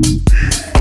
Hey.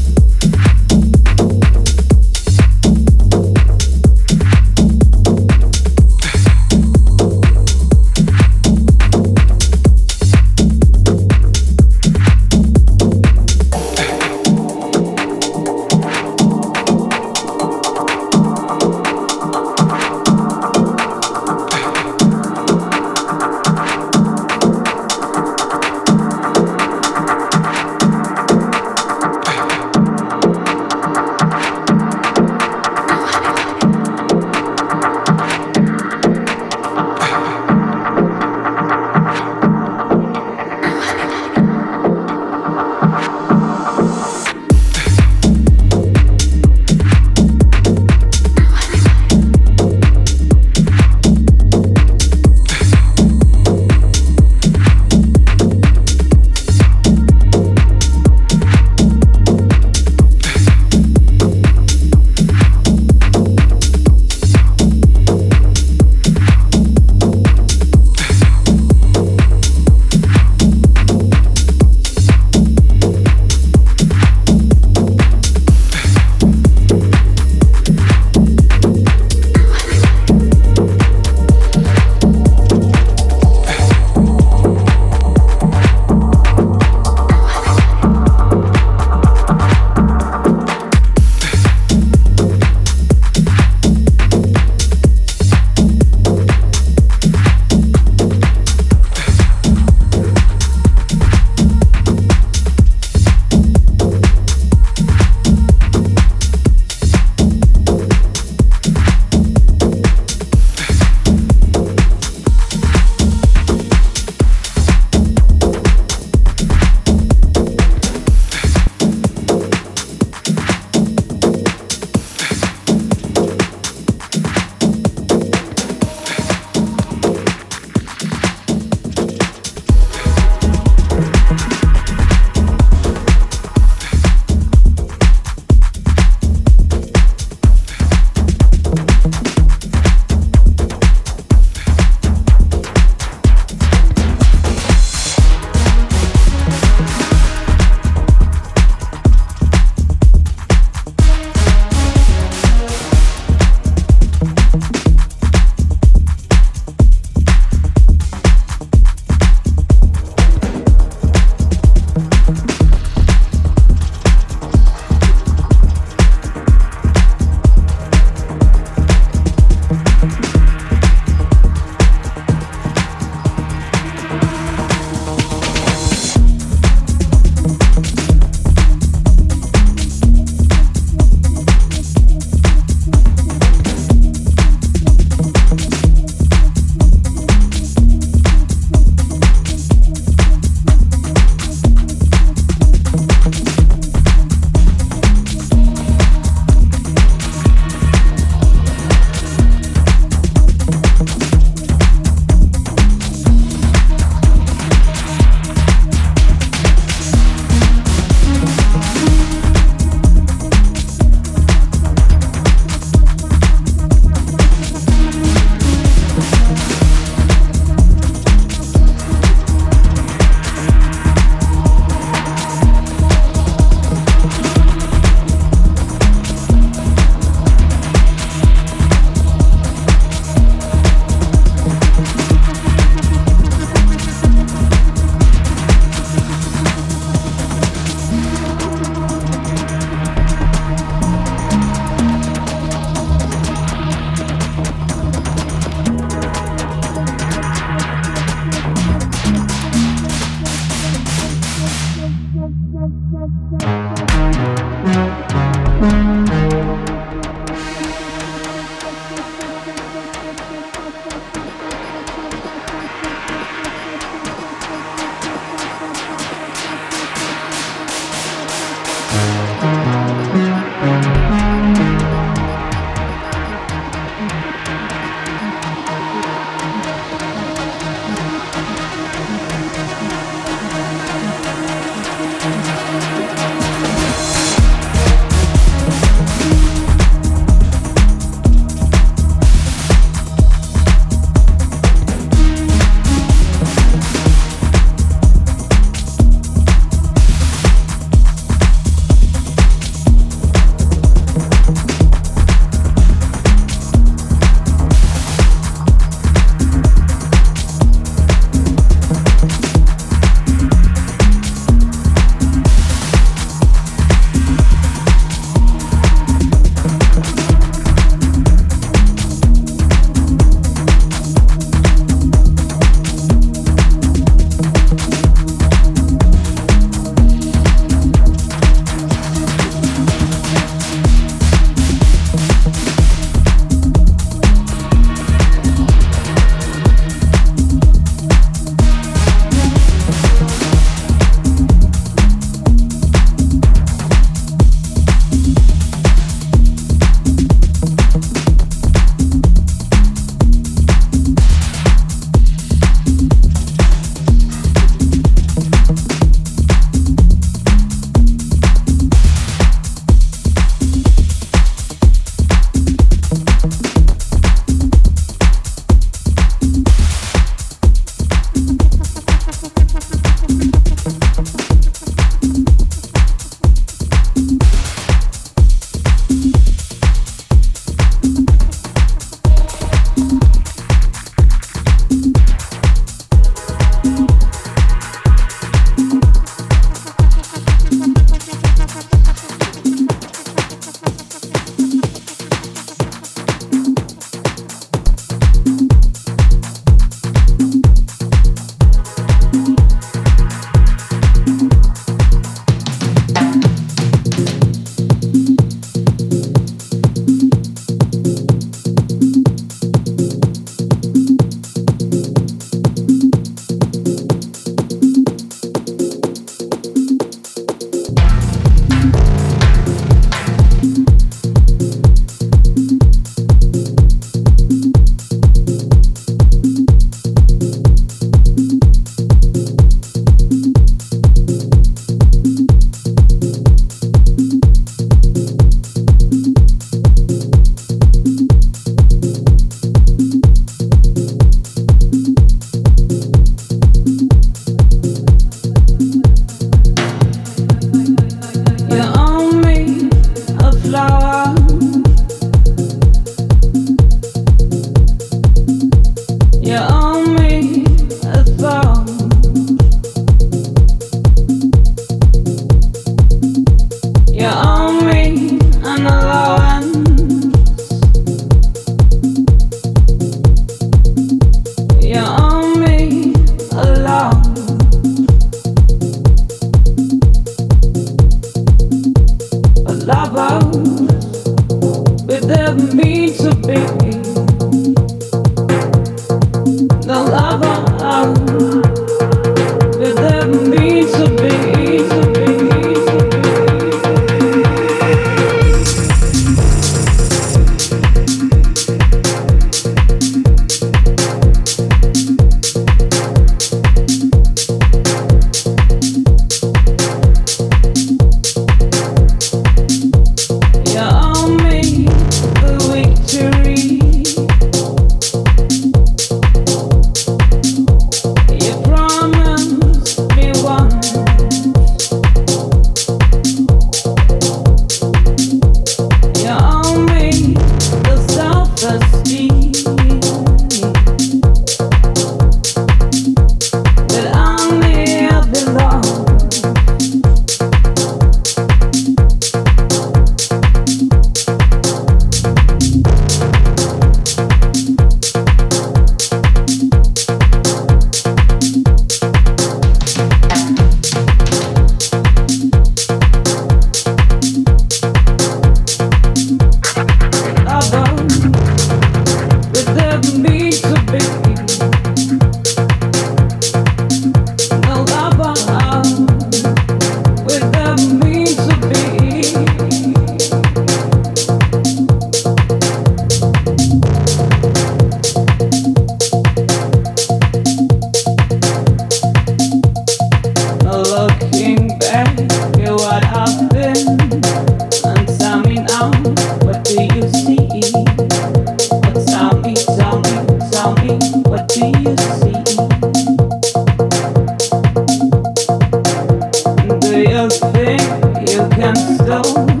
slow